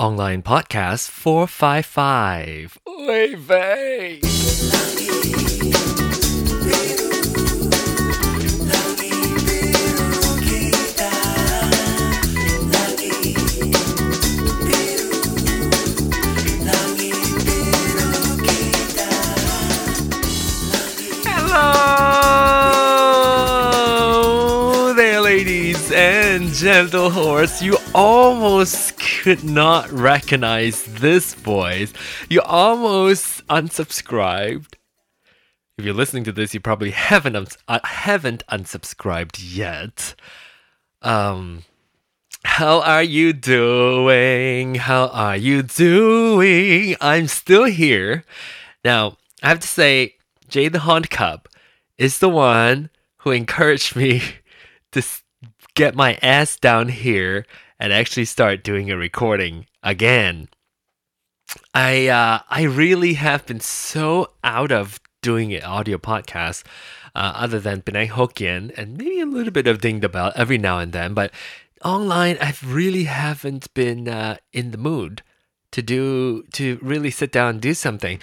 Online Podcast 455. Wei Wei. Hello there, ladies and gentle horse. You almost could not recognize this voice. You almost unsubscribed. If you're listening to this, you probably haven't uns- uh, haven't unsubscribed yet. Um, how are you doing? How are you doing? I'm still here. Now, I have to say, Jay the Haunt Cub is the one who encouraged me to get my ass down here and actually start doing a recording again. I uh, I really have been so out of doing an audio podcast, uh, other than Penang Hokkien and maybe a little bit of Ding the Bell every now and then, but online I really haven't been uh, in the mood to do to really sit down and do something.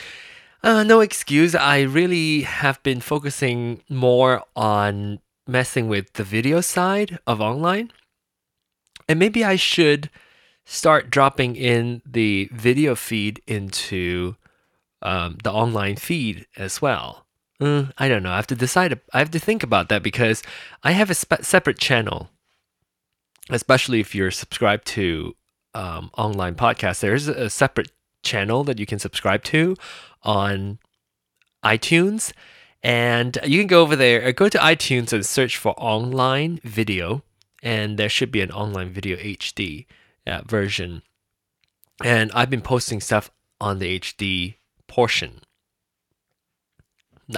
Uh, no excuse. I really have been focusing more on messing with the video side of online. And maybe I should start dropping in the video feed into um, the online feed as well. Uh, I don't know. I have to decide. I have to think about that because I have a spe- separate channel, especially if you're subscribed to um, online podcasts. There's a separate channel that you can subscribe to on iTunes. And you can go over there, go to iTunes and search for online video, and there should be an online video HD uh, version. And I've been posting stuff on the HD portion.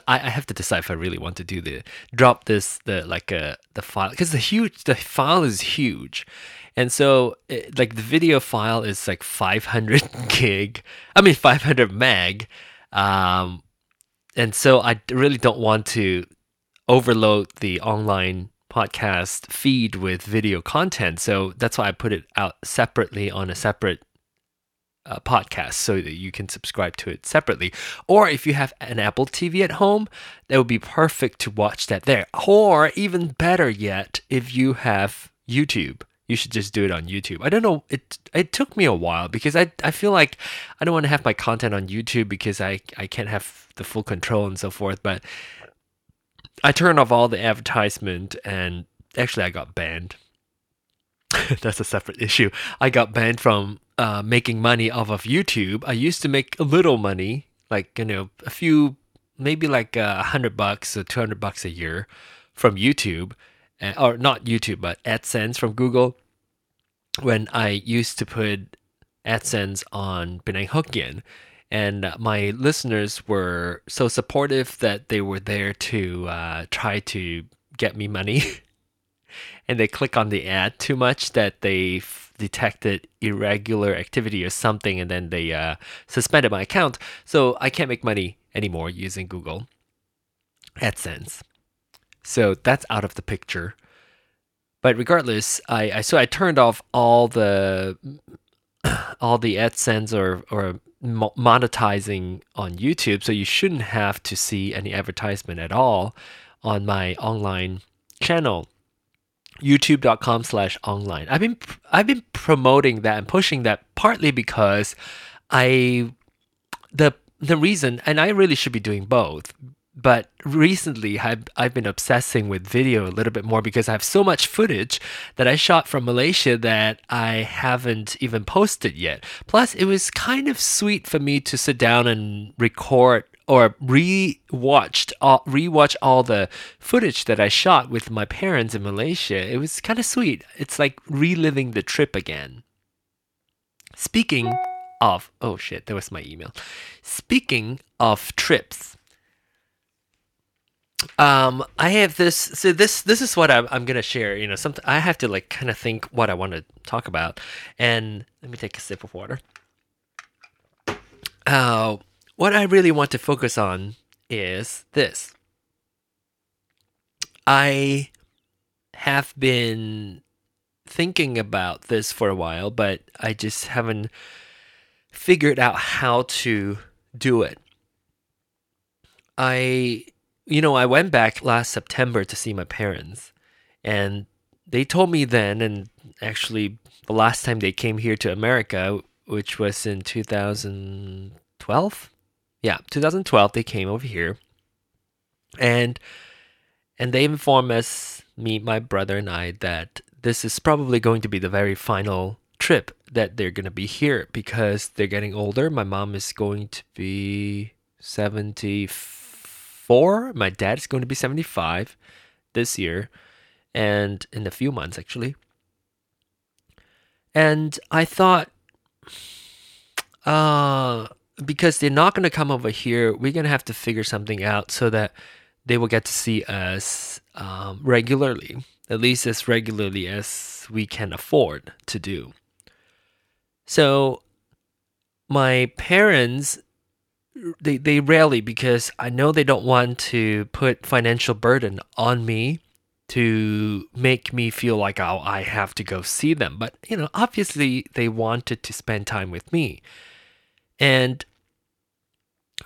I, I have to decide if I really want to do the drop this the like uh, the file because the huge the file is huge, and so it, like the video file is like 500 gig. I mean 500 meg, um, and so I really don't want to overload the online podcast feed with video content. So that's why I put it out separately on a separate uh, podcast so that you can subscribe to it separately. Or if you have an Apple TV at home, that would be perfect to watch that there. Or even better yet, if you have YouTube. You should just do it on YouTube. I don't know. It it took me a while because I, I feel like I don't want to have my content on YouTube because I, I can't have the full control and so forth. But I turned off all the advertisement and actually I got banned. That's a separate issue. I got banned from uh, making money off of YouTube. I used to make a little money, like you know, a few, maybe like a hundred bucks or two hundred bucks a year from YouTube, uh, or not YouTube, but AdSense from Google. When I used to put AdSense on Penang Hokkien, and my listeners were so supportive that they were there to uh, try to get me money. and they click on the ad too much that they detected irregular activity or something, and then they uh, suspended my account. So I can't make money anymore using Google AdSense. So that's out of the picture. But regardless, I, I so I turned off all the all the AdSense or or monetizing on YouTube, so you shouldn't have to see any advertisement at all on my online channel. Youtube.com slash online. I've been i've been promoting that and pushing that partly because i the the reason and i really should be doing both but recently I've, I've been obsessing with video a little bit more because I have so much footage that I shot from Malaysia that I haven't even posted yet. Plus, it was kind of sweet for me to sit down and record or re-watched re-watch all the footage that I shot with my parents in Malaysia. It was kind of sweet. It's like reliving the trip again. Speaking of, oh shit, that was my email. Speaking of trips, um, I have this. So this this is what I'm I'm gonna share. You know, something I have to like kind of think what I want to talk about. And let me take a sip of water. Uh, what I really want to focus on is this. I have been thinking about this for a while, but I just haven't figured out how to do it. I, you know, I went back last September to see my parents, and they told me then, and actually the last time they came here to America, which was in 2012. Yeah, 2012, they came over here, and and they informed us, me, my brother, and I, that this is probably going to be the very final trip that they're going to be here because they're getting older. My mom is going to be 74. My dad is going to be 75 this year and in a few months, actually. And I thought, uh, because they're not going to come over here, we're going to have to figure something out so that they will get to see us um, regularly, at least as regularly as we can afford to do. So my parents they they rarely because I know they don't want to put financial burden on me to make me feel like oh I have to go see them. But you know, obviously they wanted to spend time with me. And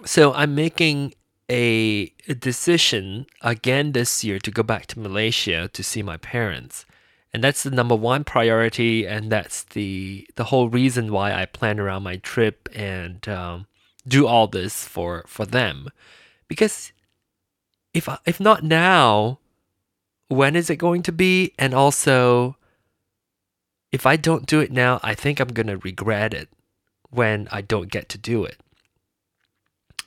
so I'm making a, decision again this year to go back to Malaysia to see my parents. And that's the number one priority, and that's the the whole reason why I plan around my trip and um, do all this for for them. Because if if not now, when is it going to be? And also, if I don't do it now, I think I'm gonna regret it when I don't get to do it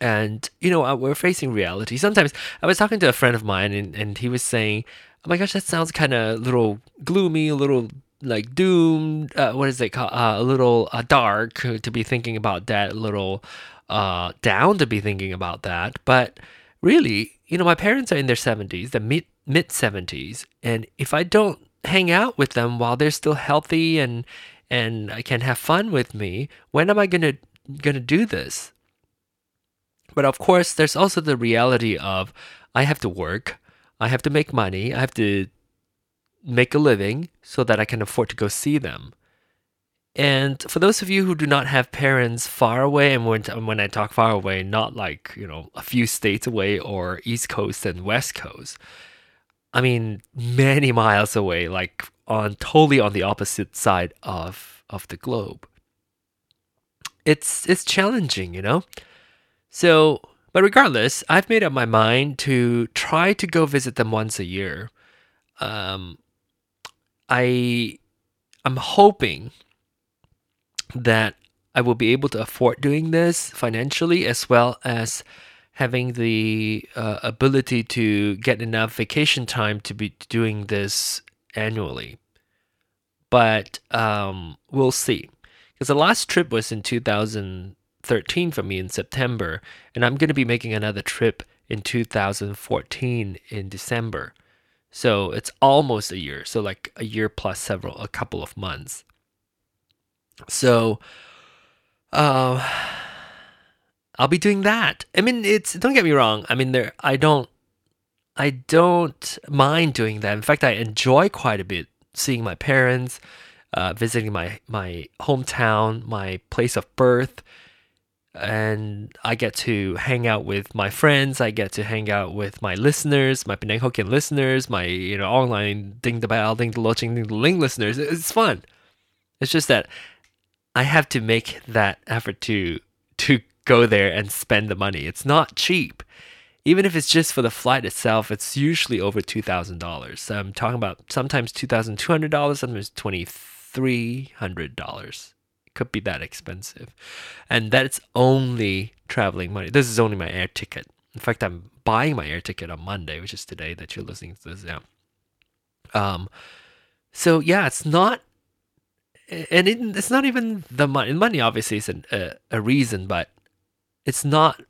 and you know we're facing reality sometimes i was talking to a friend of mine and, and he was saying oh my gosh that sounds kind of a little gloomy a little like doomed uh, what is it called uh, a little uh, dark to be thinking about that little uh, down to be thinking about that. But really you know my parents are in their 70s the mid mid 70s and if i don't hang out with them while they're still healthy and and i can have fun with me when am i gonna gonna do this? But of course, there's also the reality of I have to work, I have to make money, I have to make a living so that I can afford to go see them. And for those of you who do not have parents far away, and when, when I talk far away, not like, you know, a few states away or East Coast and West Coast, I mean, many miles away, like on totally on the opposite side of, of the globe. It's, it's challenging, you know? So, but regardless, I've made up my mind to try to go visit them once a year. Um, I, I'm hoping that I will be able to afford doing this financially as well as having the uh, ability to get enough vacation time to be doing this annually. But um, we'll see. Because the last trip was in 2013 for me in September, and I'm going to be making another trip in 2014 in December. So it's almost a year. So like a year plus several, a couple of months. So, uh, I'll be doing that. I mean, it's don't get me wrong. I mean, there I don't, I don't mind doing that. In fact, I enjoy quite a bit seeing my parents, uh, visiting my my hometown, my place of birth and I get to hang out with my friends. I get to hang out with my listeners, my Penang Hokkien listeners, my you know online ding the bell, ding the loching, ding the ling listeners. It's fun. It's just that I have to make that effort to to go there and spend the money. It's not cheap. Even if it's just for the flight itself, it's usually over two thousand dollars. I'm talking about sometimes two thousand two hundred dollars, sometimes twenty three hundred dollars It could be that expensive. And that's only traveling money. This is only my air ticket. In fact, I'm buying my air ticket on Monday, which is today that you're listening to this now. Um, so yeah, it's not, and it, it's not even the money. Money obviously is an, a, reason, but it's not.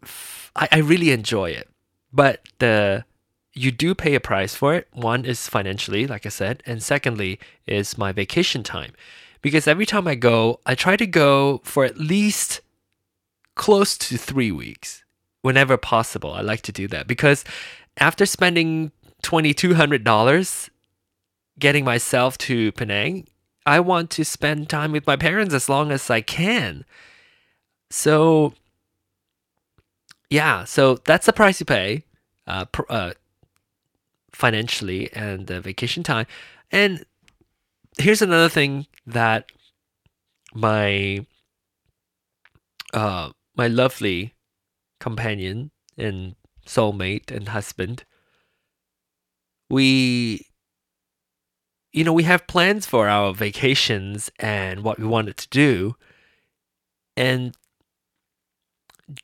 I, I really enjoy it, but the you do pay a price for it. One is financially, like I said, and secondly is my vacation time because every time I go, I try to go for at least close to three weeks whenever possible. I like to do that because after spending $2,200 getting myself to Penang, I want to spend time with my parents as long as I can. So, yeah, so that's the price you pay uh, pr- uh, financially and the vacation time. And here's another thing that my uh, my lovely companion and soulmate and husband we you know we have plans for our vacations and what we wanted to do. And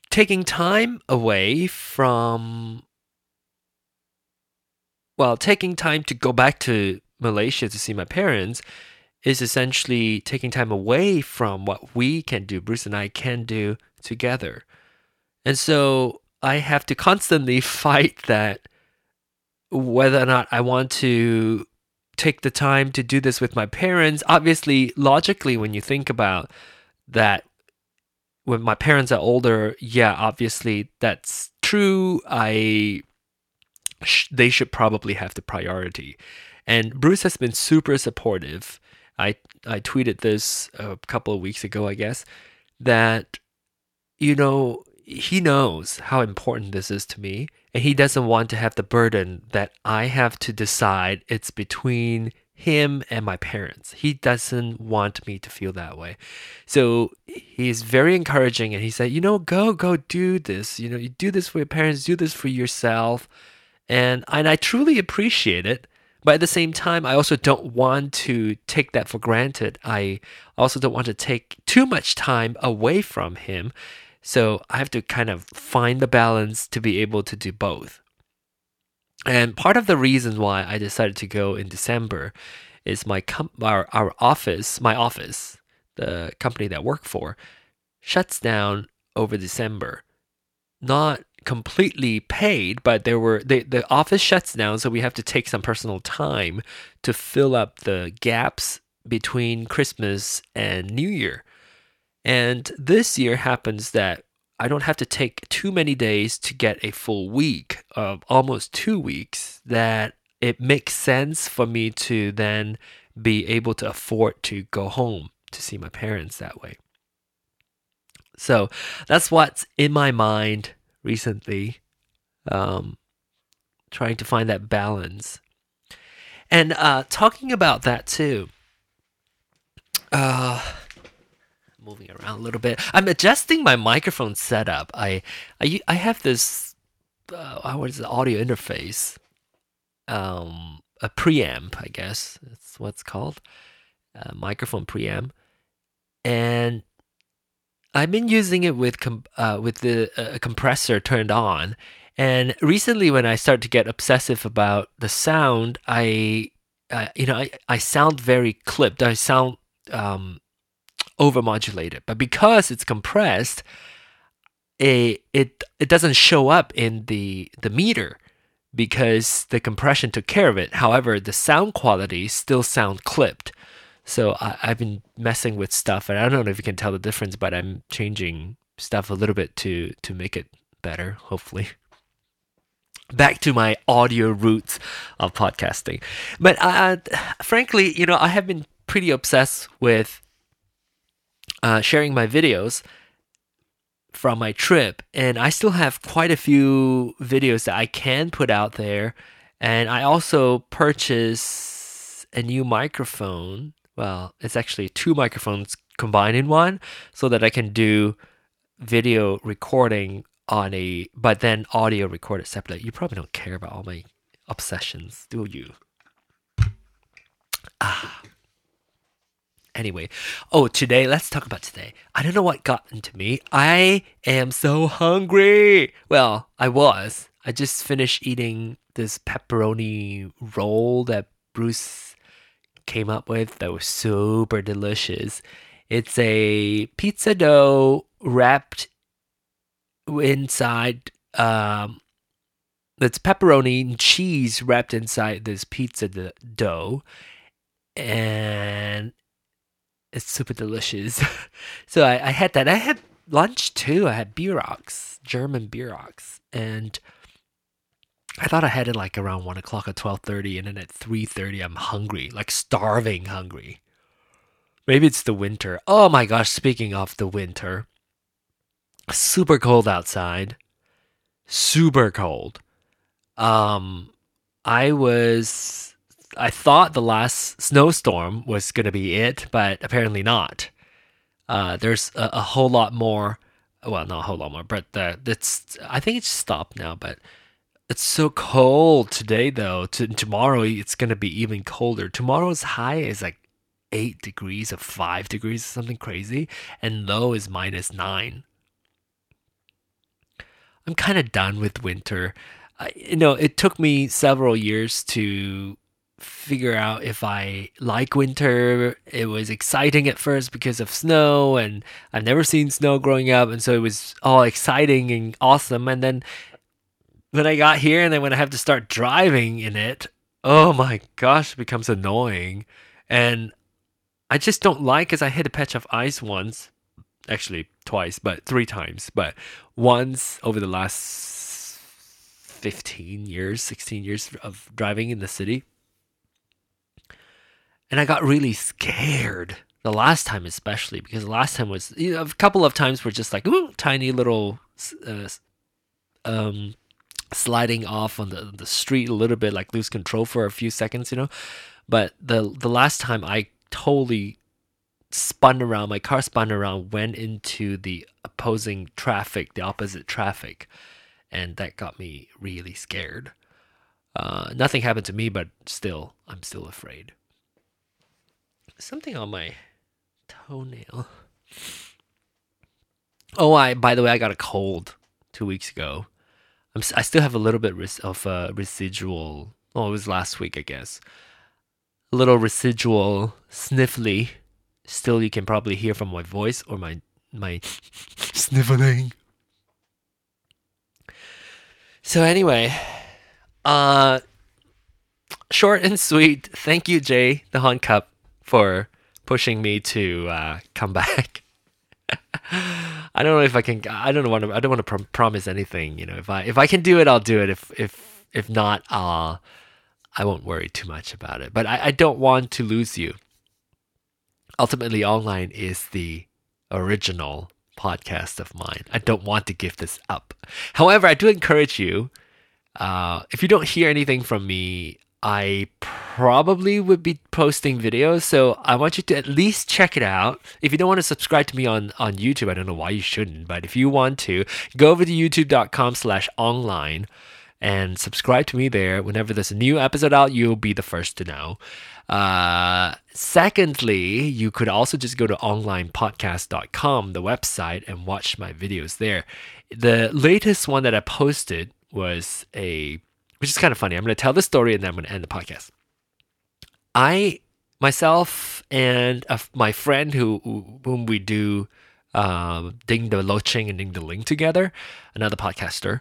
taking time away from well taking time to go back to malaysia to see my parents is essentially taking time away from what we can do bruce and i can do together. And so i have to constantly fight that whether or not I want to take the time to do this with my parents. Obviously, logically, when you think about that, when my parents are older, yeah, obviously that's true. I sh- they should probably have the priority. And Bruce has been super supportive. I I tweeted this a couple of weeks ago, I guess, that you know, he knows how important this is to me and he doesn't want to have the burden that I have to decide it's between him and my parents. He doesn't want me to feel that way. So he's very encouraging and he said, "You know, go go do this. You know, you do this for your parents, do this for yourself." And and I truly appreciate it. But at the same time, I also don't want to take that for granted. I also don't want to take too much time away from him so I have to kind of find the balance to be able to do both. And part of the reason why I decided to go in December is my com- our, our office, my office, the company that I work for, shuts down over December. Not completely paid, but there were they, the office shuts down, so we have to take some personal time to fill up the gaps between Christmas and New Year. And this year happens that I don't have to take too many days to get a full week of almost two weeks, that it makes sense for me to then be able to afford to go home to see my parents that way. So that's what's in my mind recently, um, trying to find that balance. And uh, talking about that too, uh, moving around a little bit. I'm adjusting my microphone setup. I I I have this uh, what is the audio interface? Um, a preamp, I guess that's what's called, a microphone preamp, and I've been using it with com- uh, with the uh, compressor turned on. And recently, when I start to get obsessive about the sound, I, uh, you know, I, I sound very clipped. I sound um, overmodulated. But because it's compressed, it it it doesn't show up in the the meter because the compression took care of it. However, the sound quality still sound clipped. So I, I've been messing with stuff, and I don't know if you can tell the difference, but I'm changing stuff a little bit to to make it better. Hopefully back to my audio roots of podcasting. But uh, frankly, you know, I have been pretty obsessed with uh, sharing my videos from my trip, and I still have quite a few videos that I can put out there. And I also purchased a new microphone. Well, it's actually two microphones combined in one, so that I can do video recording on a, but then audio recorded separately. You probably don't care about all my obsessions, do you? Ah. Anyway, oh, today, let's talk about today. I don't know what got into me. I am so hungry. Well, I was. I just finished eating this pepperoni roll that Bruce came up with that was super delicious. It's a pizza dough wrapped inside um it's pepperoni and cheese wrapped inside this pizza dough and it's super delicious. so I, I had that. I had lunch too. I had Bierocks, German Bierocks, and I thought I had it like around one o'clock or twelve thirty, and then at three thirty I'm hungry, like starving hungry. Maybe it's the winter. Oh my gosh, speaking of the winter, super cold outside. Super cold. Um I was I thought the last snowstorm was going to be it, but apparently not. Uh, there's a, a, whole lot more. Well, not a whole lot more, but uh, it's. I think it's stopped now. But it's so cold today, though. To, tomorrow, it's gonna be even colder. Tomorrow's high is like eight degrees or five degrees, or something crazy, and low is minus nine. I'm kind of done with winter. You know, it took me several years to figure out if I like winter. It was exciting at first because of snow, and I've never seen snow growing up, and so it was all exciting and awesome. And then when I got here, and then when I have to start driving in it, oh my gosh, it becomes annoying. And I just don't like because I hit a patch of ice once, actually twice, but three times, but once over the last 15 years, 16 years of driving in the city and I got really scared the last time, especially because the last time was you know, a couple of times were just like ooh, tiny little uh, um, sliding off on the the street a little bit, like lose control for a few seconds, you know. But the the last time I totally spun around, my car spun around, went into the opposing traffic, the opposite traffic, and that got me really scared. Uh, nothing happened to me, but still, I'm still afraid something on my toenail. Oh, I by the way, I got a cold two weeks ago. I'm, I still have a little bit of uh, residual. Oh, it was last week, I guess. A little residual sniffly. Still, you can probably hear from my voice or my my sniffling. So anyway, uh, short and sweet. Thank you, Jay, the Hunt Cup for pushing me to uh, come back. I don't know if I can. I don't want to. I don't want to prom- promise anything. You know, if I if I can do it, I'll do it. If if if not, uh, I won't worry too much about it. But I, I don't want to lose you. Ultimately, online is the original podcast of mine. I don't want to give this up. However, I do encourage you. Uh, if you don't hear anything from me I probably would be posting videos, so I want you to at least check it out. If you don't want to subscribe to me on, on YouTube, I don't know why you shouldn't, but if you want to, go over to youtube.com slash online and subscribe to me there. Whenever there's a new episode out, you'll be the first to know. Uh, secondly, you could also just go to onlinepodcast.com, the website, and watch my videos there. The latest one that I posted was a which is kind of funny. I'm going to tell the story and then I'm going to end the podcast. I myself and uh, my friend who, who whom we do um, Ding the Loching and Ding the Ling together, another podcaster.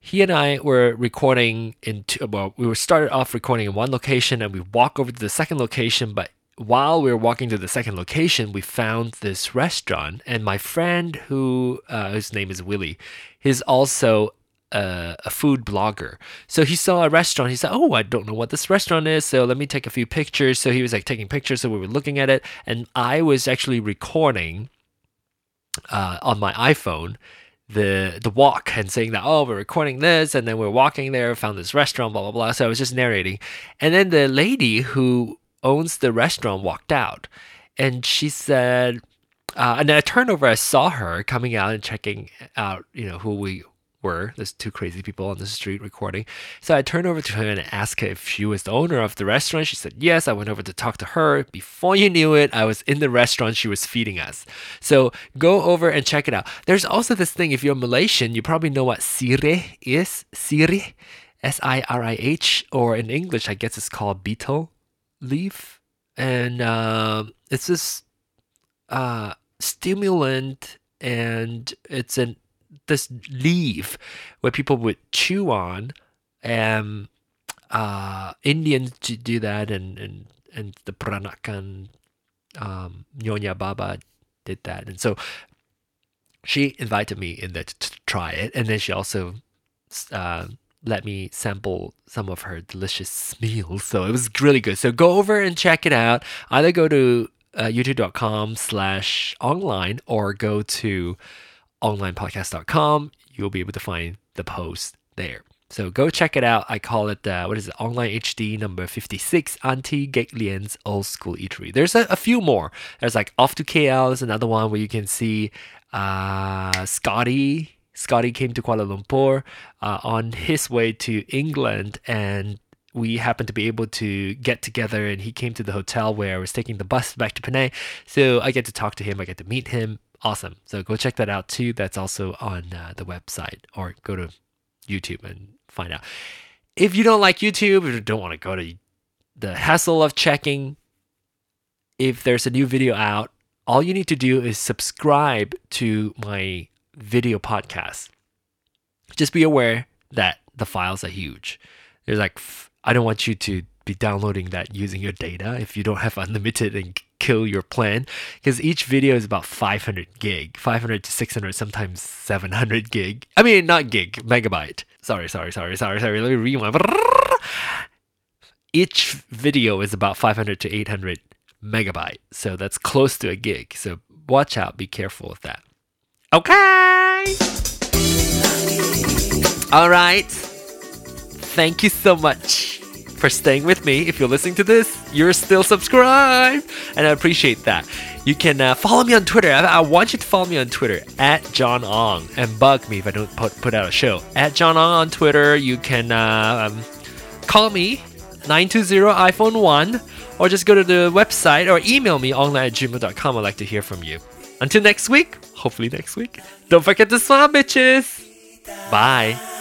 He and I were recording in two, well, we were started off recording in one location and we walk over to the second location, but while we were walking to the second location, we found this restaurant, and my friend, who uh, his name is Willie, he's also a, a, food blogger. So he saw a restaurant. He said, "Oh, I don't know what this restaurant is, so let me take a few pictures." So he was like taking pictures. So we were looking at it, and I was actually recording uh, on my iPhone the the walk and saying that, "Oh, we're recording this," and then we're walking there, found this restaurant, blah blah blah. So I was just narrating, and then the lady who owns the restaurant walked out, and she said. Uh, and then I turned over. I saw her coming out and checking out, you know, who we were. There's two crazy people on the street recording. So I turned over to her and asked her if she was the owner of the restaurant. She said yes. I went over to talk to her. Before you knew it, I was in the restaurant she was feeding us. So go over and check it out. There's also this thing, if you're Malaysian, you probably know what sirih is. Sirih, S I R I H, or in English, I guess it's called betel leaf. And uh, it's this uh, stimulant and it's an this leaf where people would chew on. and uh, Indians do that, and and and the Peranakan um, Nyonya Baba did that, and so she invited me in there to, to try it, and then she also uh, let me sample some of her delicious meals. So it was really good. So go over and check it out. Either go to uh, youtube.com slash online or go to onlinepodcast.com. You'll be able to find the post there. So go check it out. I call it, uh, what is it, Online HD number 56, Auntie Gek Lian's Old School Eatery. There's a, a, few more. There's like Off to KL is another one where you can see uh, Scotty. Scotty came to Kuala Lumpur uh, on his way to England and we happened to be able to get together and he came to the hotel where I was taking the bus back to Penang. So I get to talk to him, I get to meet him. Awesome. So go check that out too. That's also on uh, the website or go to YouTube and find out. If you don't like YouTube, or don't want to go to the hassle of checking if there's a new video out, all you need to do is subscribe to my video podcast. Just be aware that the files are huge. There's like, I don't want you to be downloading that using your data if you don't have unlimited and kill your plan. Because each video is about 500 gig 500 to 600 sometimes 700 gig. I mean not gig megabyte. Sorry sorry sorry sorry sorry. Let me rewind. Each video is about 500 to 800 megabyte. So that's close to a gig. So watch out. Be careful with that. Okay. All right. Thank you so much for staying with me. If you're listening to this, you're still subscribed, and I appreciate that. You can uh, follow me on Twitter. I, I, want you to follow me on Twitter at John Ong and bug me if I don't put, put out a show. At John Ong on Twitter. You can uh, um, call me 920 iPhone 1 or just go to the website or email me online at gmail.com. I'd like to hear from you. Until next week, hopefully next week, don't forget to smile, bitches. Bye.